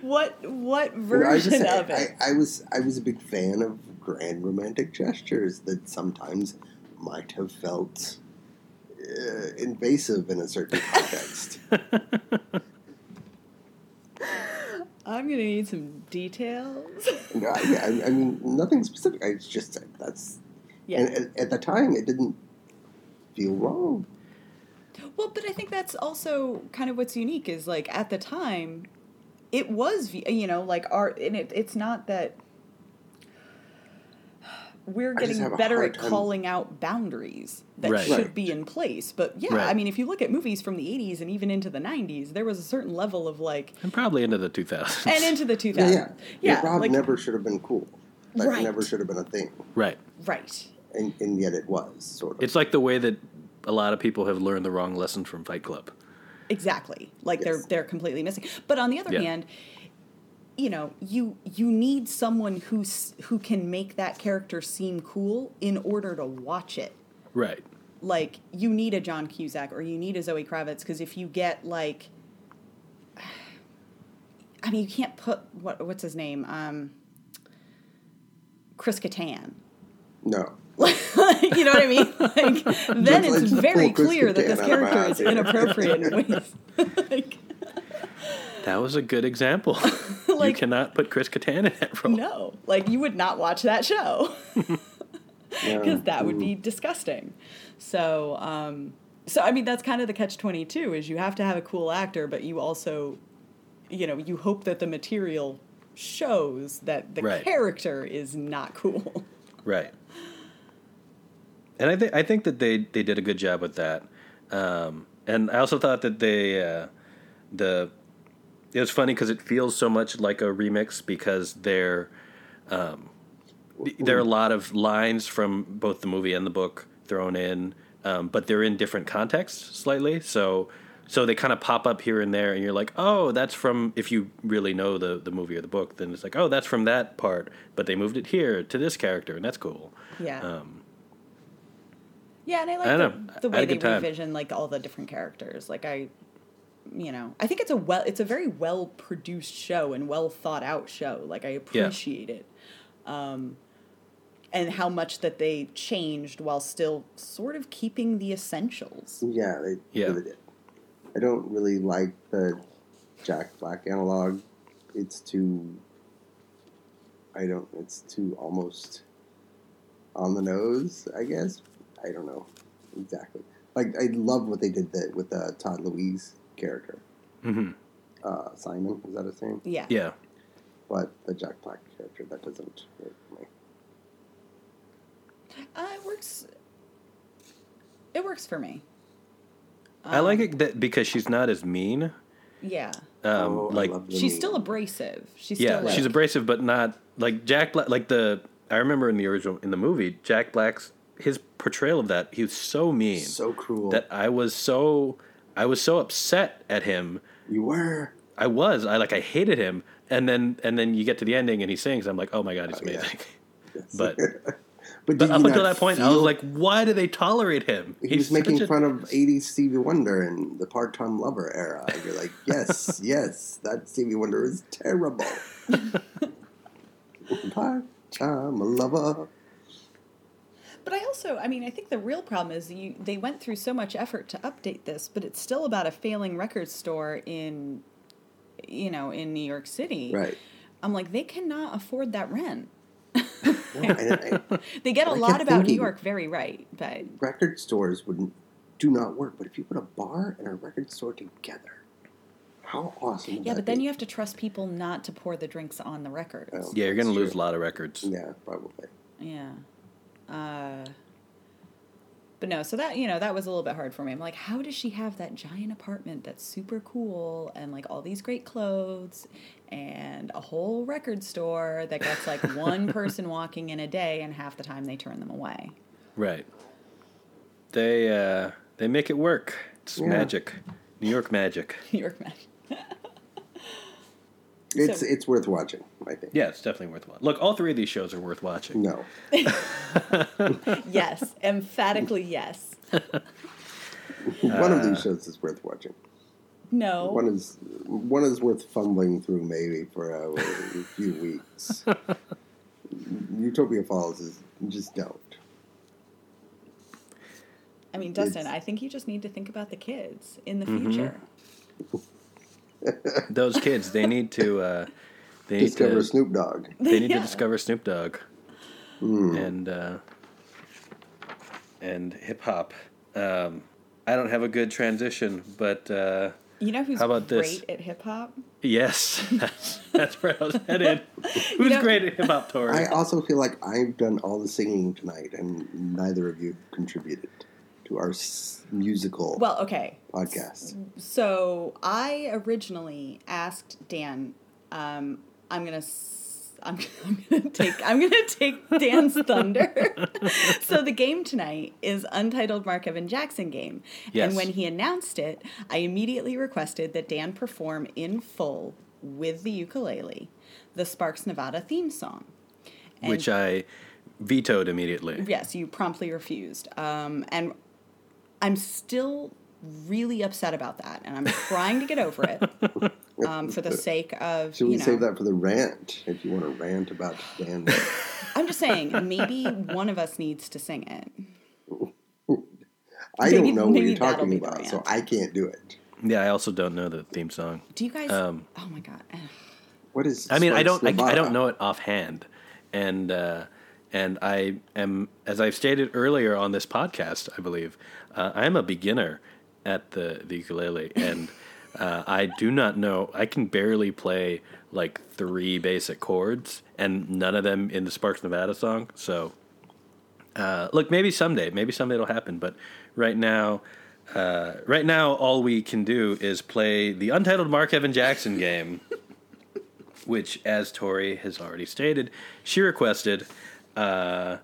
what what I, version say, of it? I, I was I was a big fan of grand romantic gestures that sometimes might have felt uh, invasive in a certain context. I'm gonna need some details. <laughs> no, I, I, I mean, nothing specific. I just said that's yeah. and at, at the time it didn't feel wrong. Well, but I think that's also kind of what's unique is like at the time, it was you know like art, and it, it's not that we're getting better hard at time- calling out boundaries that Right. should Right. be in place. But yeah, Right. I mean, if you look at movies from the '80s and even into the '90s, there was a certain level of like, And probably into the 2000s. and into the 2000s. Yeah, yeah. yeah, Rob like, never should have been cool. That Right. never should have been a thing, right. right. and, and yet it was sort of. It's like the way that a lot of people have learned the wrong lesson from Fight Club. Exactly. Like they're they're completely missing. But on the other Yeah. hand, you know, you you need someone who's who can make that character seem cool in order to watch it. Right. like you need a John Cusack or you need a Zoe Kravitz because if you get like, <sighs> I mean, you can't put what what's his name, um, Chris Kattan. No. <laughs> you know what I mean? Like, <laughs> then Just it's like very pull Chris clear that this Kattan out of my character is inappropriate in ways. <laughs> like, That was a good example. <laughs> you cannot put Chris Kattan in that role. no, like you would not watch that show. <laughs> <laughs> Yeah. because that would be disgusting. So, um, so I mean, that's kind of the catch twenty two is you have to have a cool actor, but you also, you know, you hope that the material shows that the Right. character is not cool. Right. And I think I think that they they did a good job with that. Um, and I also thought that they uh, the it was funny because it feels so much like a remix because there um, there are a lot of lines from both the movie and the book thrown in, um, but they're in different contexts slightly. So so they kind of pop up here and there, and you're like, oh, that's from. If you really know the the movie or the book, then it's like, oh, that's from that part, but they moved it here to this character, and that's cool. Yeah. Um, yeah, and I like I the, the way they revision like all the different characters. Like I, you know, I think it's a well, it's a very well produced show and well thought out show. Like I appreciate it, um, and how much that they changed while still sort of keeping the essentials. Yeah, they Yeah. really did. I don't really like the Jack Black analog. It's too. I don't. It's too almost on the nose. I guess. I don't know exactly. Like I love what they did that with the Todd Louiso character. hmm Uh, Simon is that his name? Yeah. Yeah. But the Jack Black character that doesn't work for me. Uh, it works. It works for me. I like Um, it that because she's not as mean. Yeah. Um, Oh, like She's meme. still abrasive. She's yeah, still like, she's abrasive, but not like Jack Black. Like the I remember in the original in the movie, Jack Black's his portrayal of that he was so mean so cruel. that I was so I was so upset at him. you were. I was I like I hated him, and then and then you get to the ending and he sings. I'm like, oh my god, he's Oh, amazing. Yes. <laughs> <laughs> But- but, But up until that point, I was like, why do they tolerate him? He was making a- fun of 80s Stevie Wonder and the part time lover era. And you're like, <laughs> yes, yes, that Stevie Wonder is terrible. part time lover. But I also, I mean, I think the real problem is you they went through so much effort to update this, but it's still about a failing record store in, you know, in New York City. Right. I'm like, they cannot afford that rent. No, and I- <laughs> They get a I lot kept about New York very right, but record stores would do not work. But if you put a bar and a record store together, how awesome yeah, that but then you have to trust people not to pour the drinks on the records. Oh. yeah, you're gonna lose a lot of records. Yeah, probably. Yeah. Uh, but no, so that, you know, that was a little bit hard for me. I'm like, how does she have that giant apartment that's super cool and like all these great clothes and a whole record store that gets like <laughs> one person walking in a day and half the time they turn them away? Right. They uh, they make it work. It's Yeah. magic, New York magic. <laughs> New York Magic. It's So- it's worth watching. I think. Yeah, it's definitely worth watching. Look, all three of these shows are worth watching. No. <laughs> Yes, emphatically yes. <laughs> One of these shows is worth watching. No. One is one is worth fumbling through maybe for a, a few weeks. Utopia Falls is just don't. I mean, Dustin, it's- I think you just need to think about the kids in the Mm-hmm. future. Those kids, they need to uh, they need Discover to Snoop Dogg. they need Yeah. to discover Snoop Dogg Hmm. and uh, and hip hop. Um, I don't have a good transition, but uh, You know who's How about great this? at hip hop? yes, that's, <laughs> that's where I was <laughs> headed. Who's know- great at hip hop, Tori? I also feel like I've done all the singing tonight, and neither of you contributed to our musical Well, okay. podcast. So I originally asked Dan. Um, I'm gonna. s- I'm, <laughs> I'm gonna take. I'm gonna take Dan's thunder. <laughs> so the game tonight is Untitled Marc Evan Jackson game, Yes. and when he announced it, I immediately requested that Dan perform in full with the ukulele, the Sparks Nevada theme song. And- which I vetoed immediately. Yes, you promptly refused. Um, and I'm still really upset about that, and I'm trying to get over it <laughs> um, for the sake of Should we you know. save that for the rant? If you want to rant about Dan, <laughs> I'm just saying, maybe one of us needs to sing it. I Maybe- don't know what you're talking about, so. I can't do it. Yeah, I also don't know the theme song. Do you guys? Um, oh my god. What is? I mean, I don't, I, I don't know it offhand, and uh, and I am, as I've stated earlier on this podcast, I believe, uh, I am a beginner at the the ukulele, and uh, I do not know. I can barely play like three basic chords, and none of them in the Sparks Nevada song. So, uh, look, maybe someday, maybe someday it'll happen, but right now. Uh, right now, all we can do is play the untitled Marc Evan Jackson game, which, as Tori has already stated, she requested. Uh,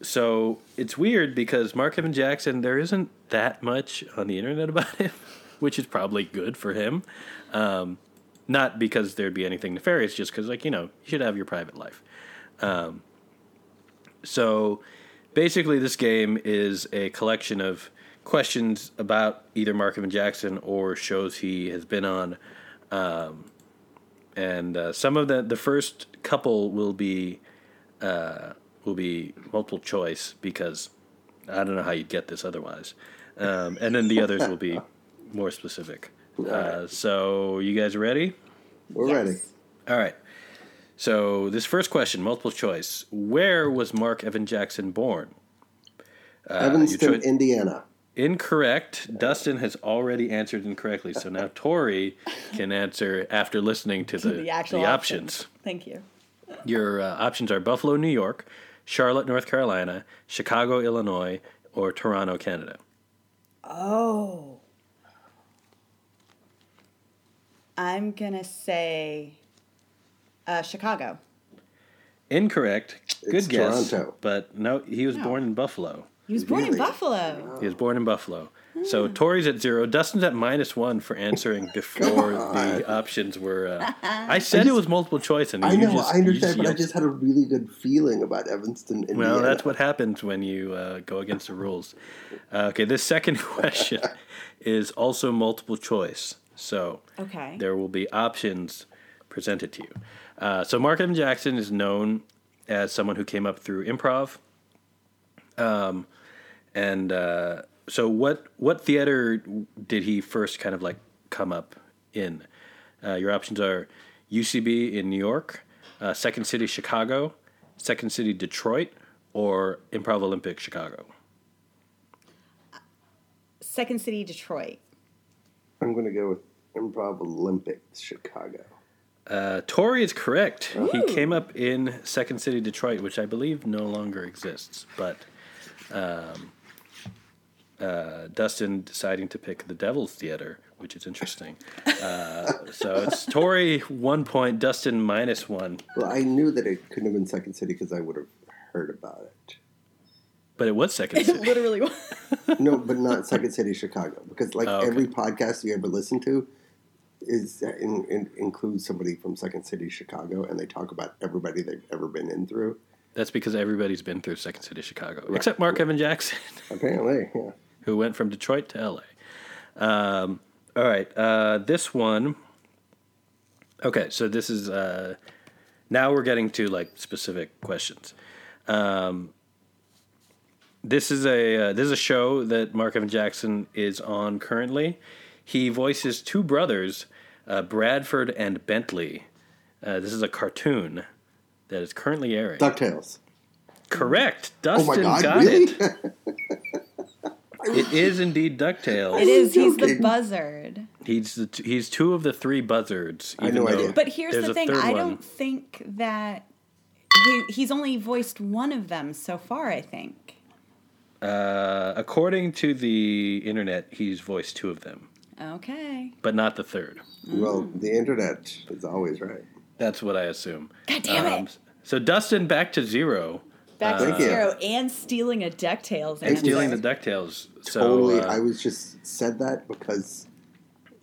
so it's weird because Marc Evan Jackson, there isn't that much on the internet <laughs> about him, which is probably good for him. Um, not because there'd be anything nefarious, just because, like, you know, you should have your private life. Um, so basically, this game is a collection of questions about either Marc Evan Jackson or shows he has been on. Um, and uh, some of the the first couple will be uh, will be multiple choice because I don't know how you'd get this otherwise, um, and then the others will be more specific. Uh, so you guys ready? We're Yes. ready. All right. So this first question, multiple choice: Where was Marc Evan Jackson born? Uh, your Evanston, choi- Indiana. Incorrect. Dustin has already answered incorrectly, so now Tori can answer after listening to the, the actual the options. options. Thank you. Your uh, options are Buffalo, New York, Charlotte, North Carolina, Chicago, Illinois, or Toronto, Canada. Oh. I'm gonna say uh, Chicago. Incorrect. Good It's guess. Toronto. But no, he was No. born in Buffalo. He was born in Really? Buffalo. He was born in Buffalo. So Hmm. Tori's at zero. Dustin's at minus one for answering <laughs> before the options were. Uh, <laughs> I said it was multiple choice, and I you know, just, I understand, but I just had a really good feeling about Evanston, Indiana. Well, that's what happens when you uh, go against the rules. Uh, okay, this second <laughs> question is also multiple choice. So Okay. there will be options presented to you. Uh, so Marc Evan Jackson is known as someone who came up through improv. Um, and uh, so what what theater did he first kind of like come up in? Uh, your options are UCB in New York, uh, Second City Chicago, Second City Detroit, or Improv Olympic Chicago. Second City, Detroit. I'm going to go with Improv Olympic Chicago. Uh, Tori is correct. He came up in Second City Detroit, which I believe no longer exists. But um, uh, Dustin deciding to pick the Devil's Theater, which is interesting. Uh, so it's Tori one point, Dustin minus one. Well, I knew that it couldn't have been Second City because I would have heard about it. But it was Second It City. literally was. <laughs> No, but not Second City, Chicago. Because like Oh, okay. every podcast you ever listen to is in, in, includes somebody from Second City, Chicago, and they talk about everybody they've ever been in through. That's because everybody's been through Second City Chicago, except Marc Evan Jackson, Apparently, yeah. Who went from Detroit to LA. Um, all right, uh, this one. Okay, so this is uh, now we're getting to like specific questions. Um, this is a uh, this is a show that Marc Evan Jackson is on currently. He voices two brothers, uh, Bradford and Bentley. Uh, this is a cartoon that is currently airing. Ducktales. Correct. Oh Dustin my God, got really? it. <laughs> It is indeed DuckTales. It is. He's the buzzard. He's the t- he's two of the three buzzards. I had even no though. But here's the thing: I don't think that he, he's only voiced one of them so far. I think. Uh, according to the internet, he's voiced two of them, Okay. but not the third. Well, the internet is always right. That's what I assume. God damn it! Um, so Dustin back to zero. Back Thank to zero and stealing a Ducktales. And stealing the Ducktales. So totally. uh, I was just said that because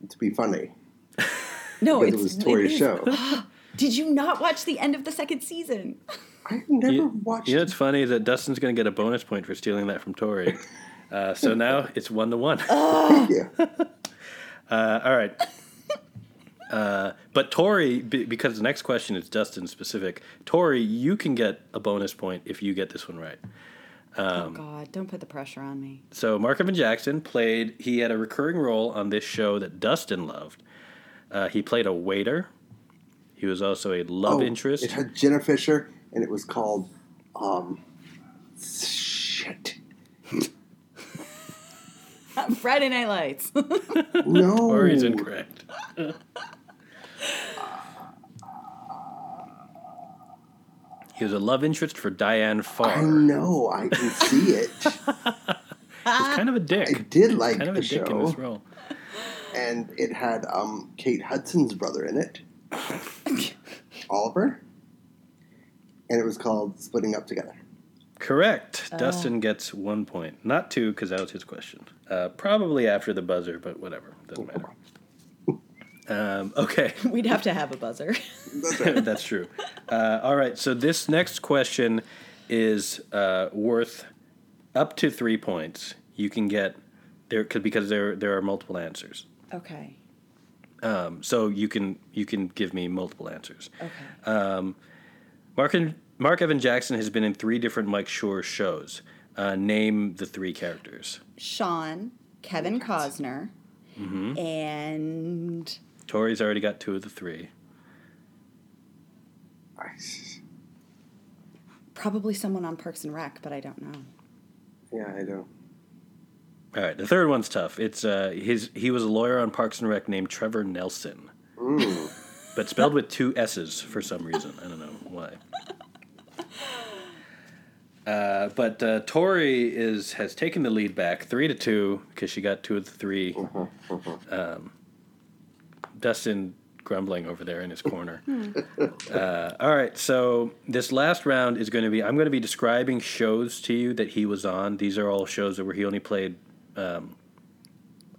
to be funny. <laughs> no, it's it was Tori's is- show. <gasps> Did you not watch the end of the second season? I've never you, watched you know what's funny that Dustin's going to get a bonus point for stealing that from Tori. <laughs> Uh, so now it's one to one. Thank you. <laughs> Uh, all right. Uh, but Tori, be- because the next question is Dustin specific, Tori, you can get a bonus point if you get this one right. oh God, don't put the pressure on me. So Marc Evan Jackson played. He had a recurring role on this show that Dustin loved. Uh, he played a waiter. He was also a love Oh, interest. It had Jenna Fischer, and it was called um, shit. <laughs> Friday Night Lights. <laughs> No, Tori's incorrect. <laughs> he was a love interest for Diane Farr. I Farr. know. I can see it. <laughs> He's kind of a dick. I did like kind of the a dick in show, this role. and it had um, Kate Hudson's brother in it, <laughs> Oliver, and it was called "Splitting Up Together." Correct. Dustin gets one point. Not two, because that was his question. Uh, probably after the buzzer, but whatever. Doesn't matter. Um, <laughs> okay. <laughs> We'd have to have a buzzer. <laughs> That's right. That's true. Uh, all right. So this next question is uh, worth up to three points. You can get there because there there are multiple answers. okay. Um, so you can you can give me multiple answers. Okay. Mark and, Marc Evan Jackson has been in three different Mike Schur shows. Uh, name the three characters. Shawn, Kevin Cozner, Mm-hmm. and Tori's already got two of the three. Nice. probably someone on Parks and Rec, but I don't know. Yeah, I know. All right, the third one's tough. It's uh, his. He was a lawyer on Parks and Rec named Trevor Nelsson, Mm. <laughs> but spelled with two S's for some reason. I don't know why. <laughs> Uh, but uh, Tori is has taken the lead back three to two because she got two of the 3 Um, Dustin grumbling over there in his corner. uh, all right, so this last round is going to be I'm going to be describing shows to you that he was on. These are all shows that where he only played. Um,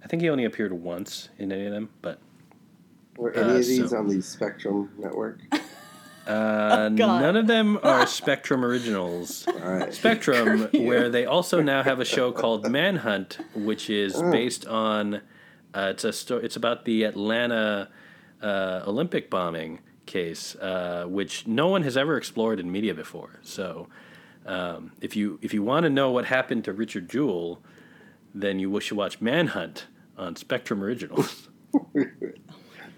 I think he only appeared once in any of them, but Were any Uh, of these so- on the Spectrum network? <laughs> uh, God. none of them <laughs> are Spectrum originals. All right. Spectrum, <laughs> where they also now have a show called Manhunt, which is Oh. based on uh, it's a sto- it's about the Atlanta uh, Olympic bombing case, uh, which no one has ever explored in media before. So, um, if you if you want to know what happened to Richard Jewell, then you should watch Manhunt on Spectrum Originals. <laughs>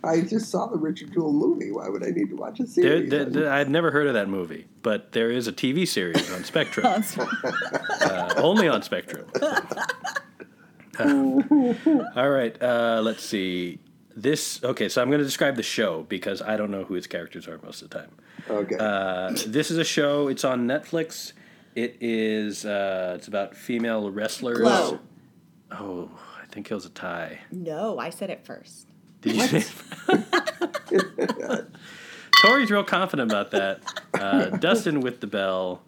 I just saw the Richard Jewell movie. Why would I need to watch a there, series? there, there- I've never heard of that movie, but there is a TV series on Spectrum, <laughs> uh, only on Spectrum. <laughs> <laughs> All right, uh, let's see. This okay, so I'm going to describe the show because I don't know who its characters are most of the time. okay. Uh, this is a show. It's on Netflix. It is. Uh, it's about female wrestlers. Glow. Oh, I think it was a tie. No, I said it first. Did you say? <laughs> Tori's real confident about that. Uh, Dustin with the bell.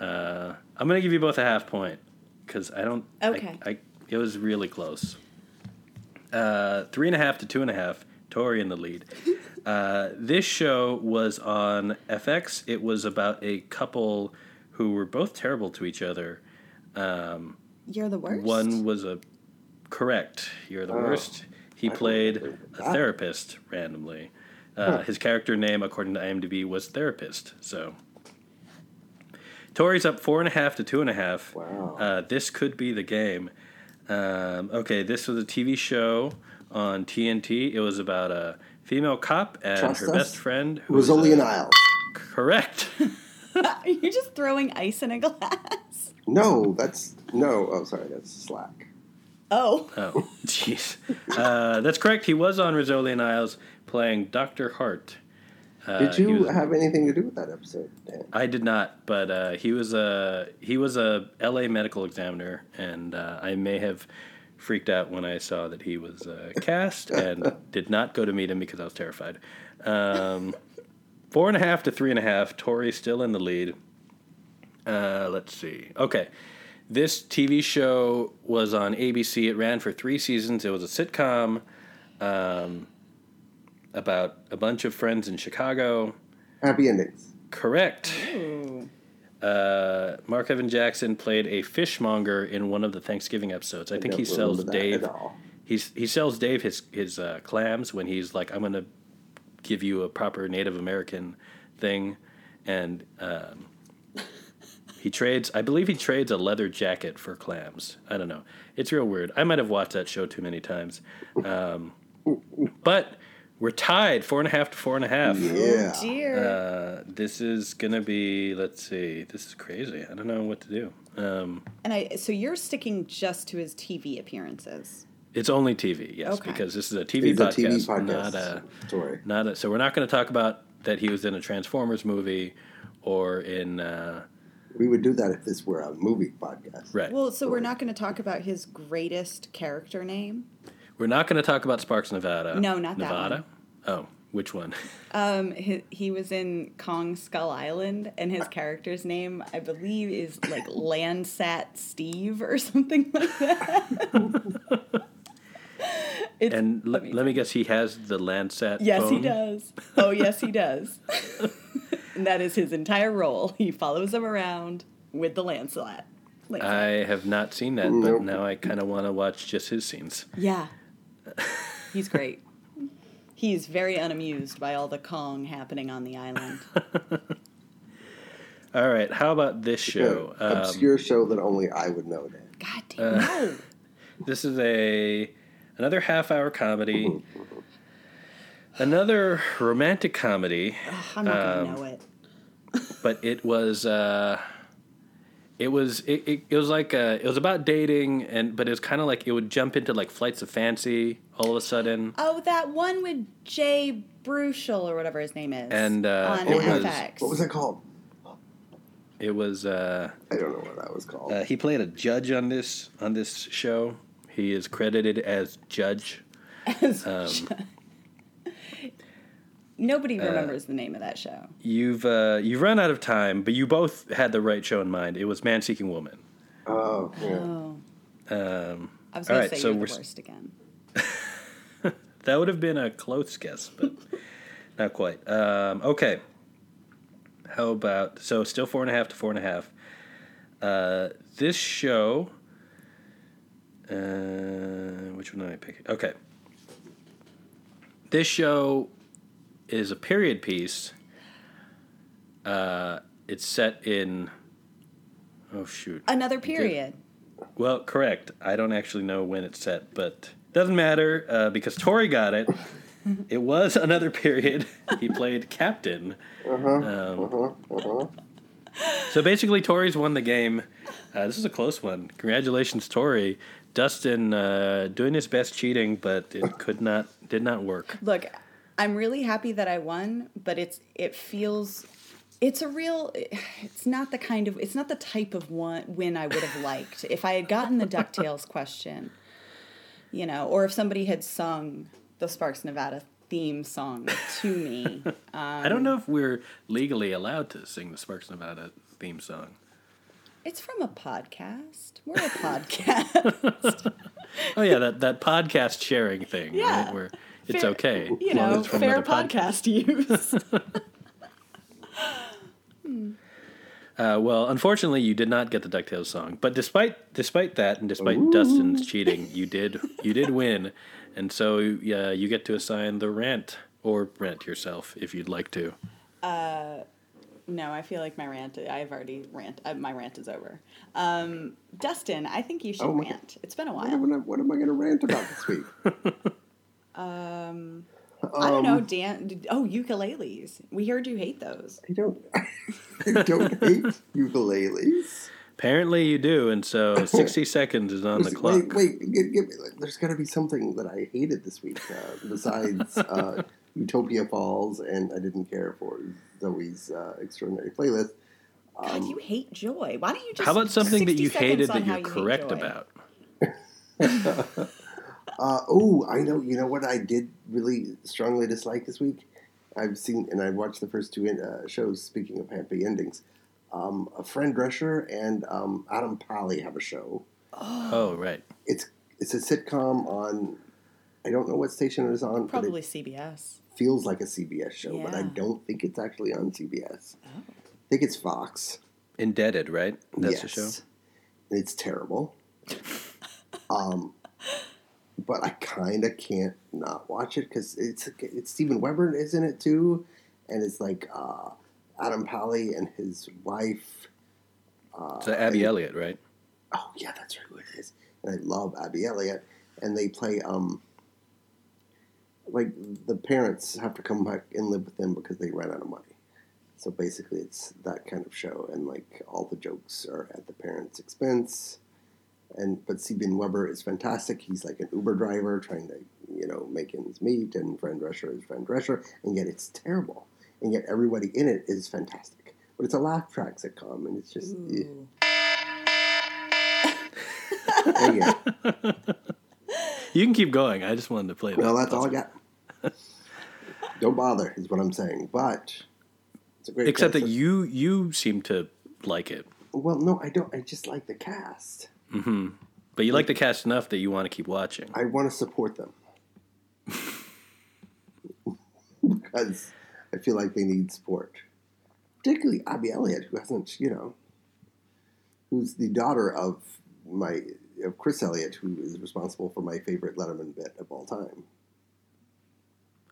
Uh, I'm gonna give you both a half point because I don't. I- Okay. I, it was really close. Uh, three and a half to two and a half. Tori in the lead. <laughs> Uh, this show was on FX. It was about a couple who were both terrible to each other. Um, You're the worst. one was a correct. You're the Oh. worst. He I played a therapist randomly. Uh, His character name, according to IMDb, was therapist. So Tori's up four and a half to two and a half. Wow. Uh, this could be the game. Um, okay, this was a TV show on TNT. It was about a female cop and Trust her us? best friend. it who was was only a- an aisle. Correct. <laughs> <laughs> Are you just throwing ice in a glass? No, that's no. Oh, sorry, that's Slack. Oh. Oh, jeez. Uh, that's correct. He was on Rizzoli and Isles playing Dr. Hart. Uh, Did you was- have anything to do with that episode, Dan? I did not, but uh, he was a he was a L.A. medical examiner, and uh, I may have freaked out when I saw that he was uh, cast, <laughs> and did not go to meet him because I was terrified. Um, four and a half to three and a half. Tori still in the lead. Uh, let's see. Okay, this TV show was on ABC. It ran for three seasons. It was a sitcom um, about a bunch of friends in Chicago. Happy endings. Correct. Uh, Marc Evan Jackson played a fishmonger in one of the Thanksgiving episodes. I, think he sells Dave. at. He's he sells Dave his his uh, clams when he's like, I'm gonna give you a proper Native American thing, and um, he trades. I believe he trades a leather jacket for clams. I don't know. It's real weird. I might have watched that show too many times, um, but we're tied four and a half to four and a half. Yeah. Oh dear. Uh, this is gonna be. Let's see. This is crazy. I don't know what to do. Um, and I so you're sticking just to his TV appearances. it's only TV, yes, Okay. because this is a TV It's a podcast, TV podcast. not a Sorry. not a. So we're not going to talk about that he was in a Transformers movie or in uh, We would do that if this were a movie podcast. right. Well, so we're not going to talk about his greatest character name. we're not going to talk about Sparks, Nevada. No, not that Nevada. One. Oh, which one? Um, he, he was in Kong Skull Island, and his character's name, I believe, is like Landsat Steve or something like that. <laughs> And l- let me- let me guess, he has the Landsat. yes, he does. Oh, yes, he does. <laughs> and that is his entire role. He follows them around with the Landsat. Landsat. I have not seen that, Nope. but now I kind of want to watch just his scenes. yeah, he's great. He's very unamused by all the Kong happening on the island. <laughs> All right, how about this show? Yeah, Um, obscure show that only I would know. Dan. God damn, no. <laughs> This is a another half hour comedy. Another romantic comedy, Ugh, I'm not Um, gonna know it. but it was uh it was it, it, it was like uh it was about dating and but it was kind of like it would jump into like flights of fancy all of a sudden Oh, that one with Jay Baruchel or whatever his name is. And, uh, on it was- FX. What was it called? it was uh, I don't know what that was called. uh he played a judge on this on this show he is credited as judge <laughs> um, Nobody uh, remembers the name of that show. you've uh you've run out of time but you both had the right show in mind it was man seeking woman oh, yeah. Oh, um I was going right, to say so you're we're the worst again. <laughs> That would have been a close guess, but <laughs> not quite. Um, okay. How about so still four and a half to four and a half. Uh, this show. Uh, which one am I pick? Okay. This show is a period piece. Uh, it's set in. Oh shoot. Another period. Well, correct. I don't actually know when it's set, but doesn't matter uh, because Tori got it. it was <laughs> another period. He played captain. Uh-huh. Um, Uh-huh. Uh-huh. so basically, Tori's won the game. Uh, this is a close one. Congratulations, Tori. Dustin uh, doing his best cheating, but it could not, did not work. Look, I'm really happy that I won, but it's it feels it's a real it's not the kind of it's not the type of one win I would have <laughs> liked. if I had gotten the DuckTales question, you know, or if somebody had sung the Sparks Nevada theme song to me. <laughs> I don't um, know if we're legally allowed to sing the Sparks Nevada theme song. It's from a podcast. We're a <laughs> podcast. Oh yeah, that, that podcast sharing thing. Yeah. right, where it's okay. you as long know, it's from fair another podcast. podcast use. <laughs> Uh, well, unfortunately, you did not get the Ducktales song. But despite despite that, and despite Dustin's cheating, you did you did win, and so uh, you get to assign the rant or rant yourself if you'd like to. No, I feel like my rant. I've already rant. Uh, my rant is over. Um, Dustin, I think you should Oh my- rant. It's been a What, while. am I, what am I going to rant about this week? <laughs> Um, I don't know, Um, Dan. Oh, ukuleles. We heard you hate those. I don't. <laughs> I don't hate ukuleles. Apparently, you do, and so <laughs> sixty seconds is on the There's- clock. Wait, wait, give, give like, there's got to be something that I hated this week uh, besides <laughs> uh, Utopia Falls, and I didn't care for Zoey's uh, extraordinary playlist. God, Um, you hate joy. Why don't you just? How about something that you hated that you're you correct about? Uh, oh, I know. You know what I did really strongly dislike this week? I've seen and I watched the first two uh, shows. Speaking of happy endings, um, a Fran Drescher and um, Adam Pally have a show. Oh, right. It's it's a sitcom on. I don't know what station it is on. Probably But CBS. feels like a CBS show, but I don't think it's actually on CBS. Oh. I think it's Fox. Indebted, right? That's the show. It's terrible. <laughs> um, but I kind of can't not watch it because it's it's Steven Weber is in it too, and it's like uh, Adam Pally and his wife. Uh, so Abby and, Elliott, right? Oh yeah, that's right. Who it is? And I love Abby Elliott, and they play um. Like the parents have to come back and live with them because they ran out of money. So basically, it's that kind of show, and like all the jokes are at the parents' expense and but Steven Weber is fantastic. He's like an Uber driver trying to you know make ends meet, and Fran Drescher is Fran Drescher, and yet it's terrible, and yet everybody in it is fantastic. But it's a laugh track sitcom, and it's just. yeah. <laughs> you can keep going. I just wanted to play. That. Well, that's all I got. <laughs> Don't bother, is what I'm saying. But except that you you seem to like it. Well, no, I don't. I just like the cast. Mm-hmm. But you like the cast enough that you want to keep watching. I want to support them <laughs> because I feel like they need support, particularly Abby Elliott, who hasn't, you know, who's the daughter of my of Chris Elliott, who is responsible for my favorite Letterman bit of all time.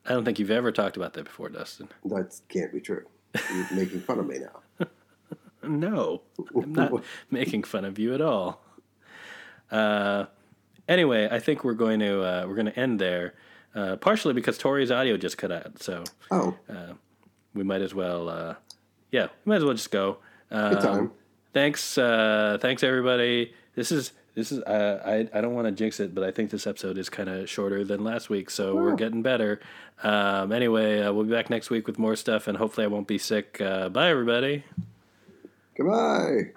I don't think you've ever talked about that before, Dustin. That can't be true. You're making fun of me now. <laughs> no, I'm not <laughs> making fun of you at all. Uh, anyway, I think we're going to uh, we're going to end there, uh, partially because Tori's audio just cut out. So oh, uh, we might as well, uh, yeah, we might as well just go. Um, Good time. Thanks, uh, thanks everybody. This is this is I I don't want to jinx it, but I think this episode is kind of shorter than last week, so we're getting better. Um, anyway, we'll be back next week with more stuff, and hopefully I won't be sick. bye, everybody. Goodbye.